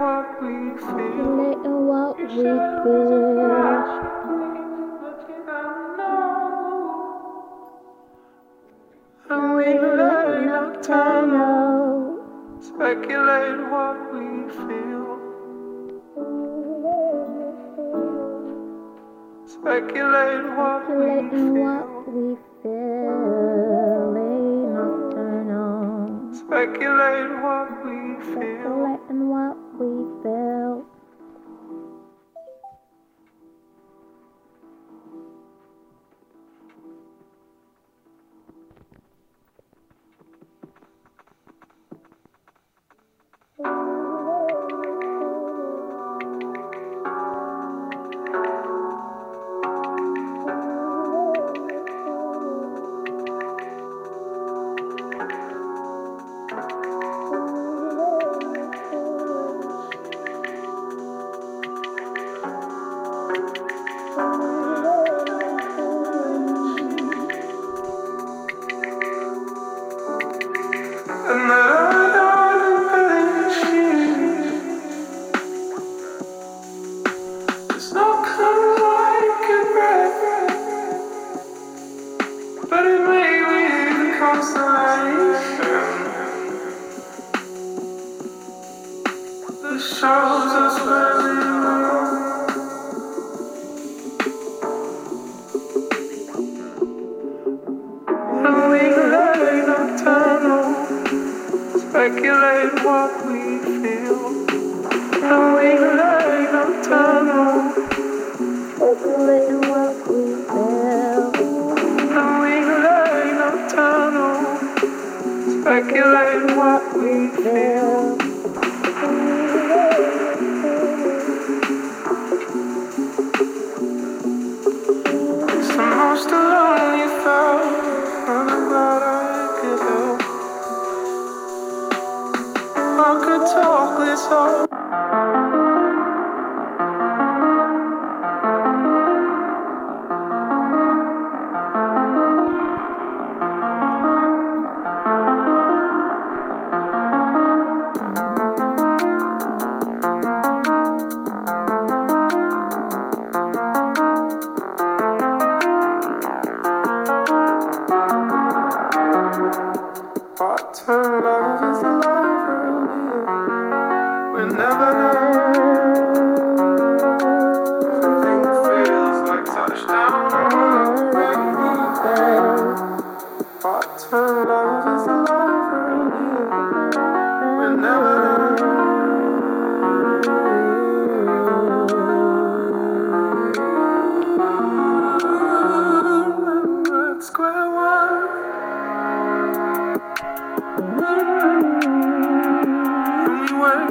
what we feel. No matter what we feel. And we learn our time out, speculate what we feel. Speculate what we feel. Speculate what we feel. articulate what we feel. No ignite, no tunnel.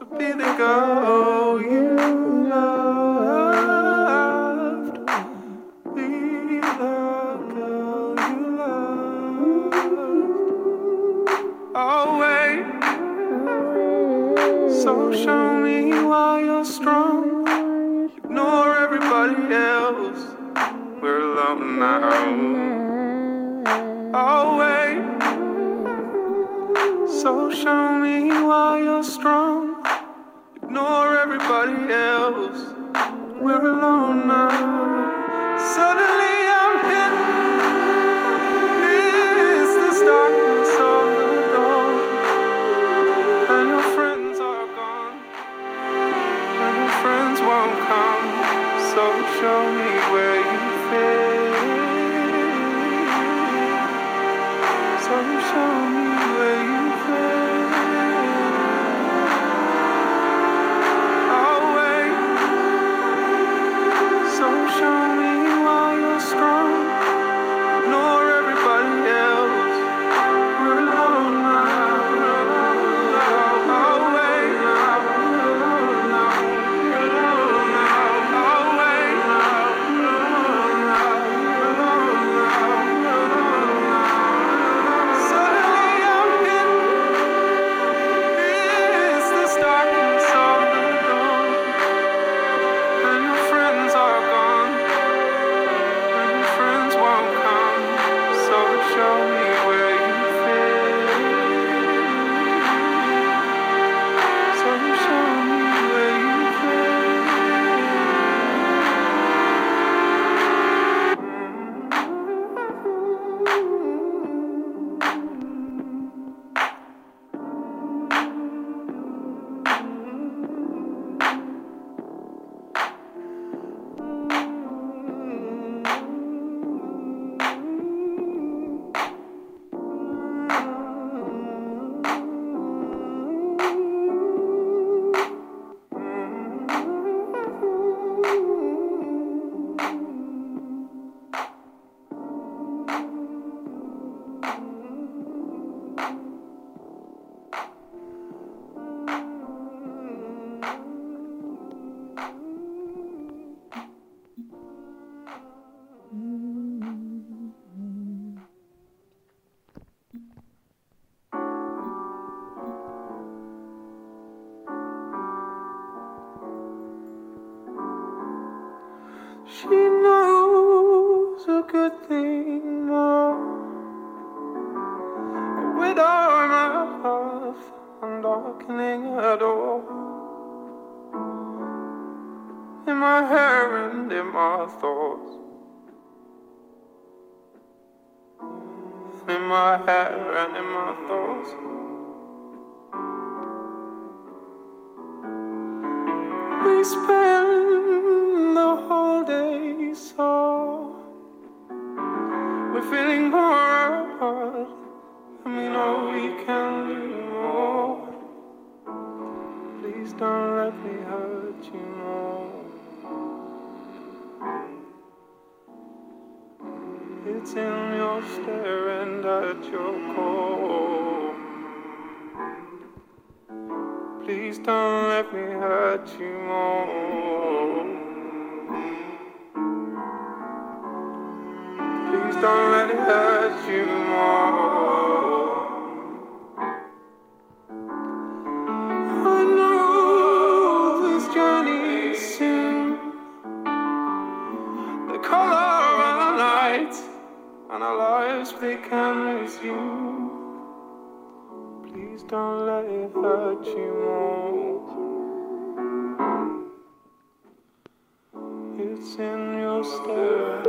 So be the go. Else. We're alone now. Suddenly I'm hidden. It's this darkness of the dawn. And your friends are gone. And your friends won't come. So show me She knows a good thing more. With my path, I'm darkening her door. In my hair and in my thoughts. In my hair and in my thoughts. We spend It's in your stare and at your core. Please don't let me hurt you more. Please don't let it hurt you more. And our lives they can resume. Please don't let it hurt you more. It's in your stare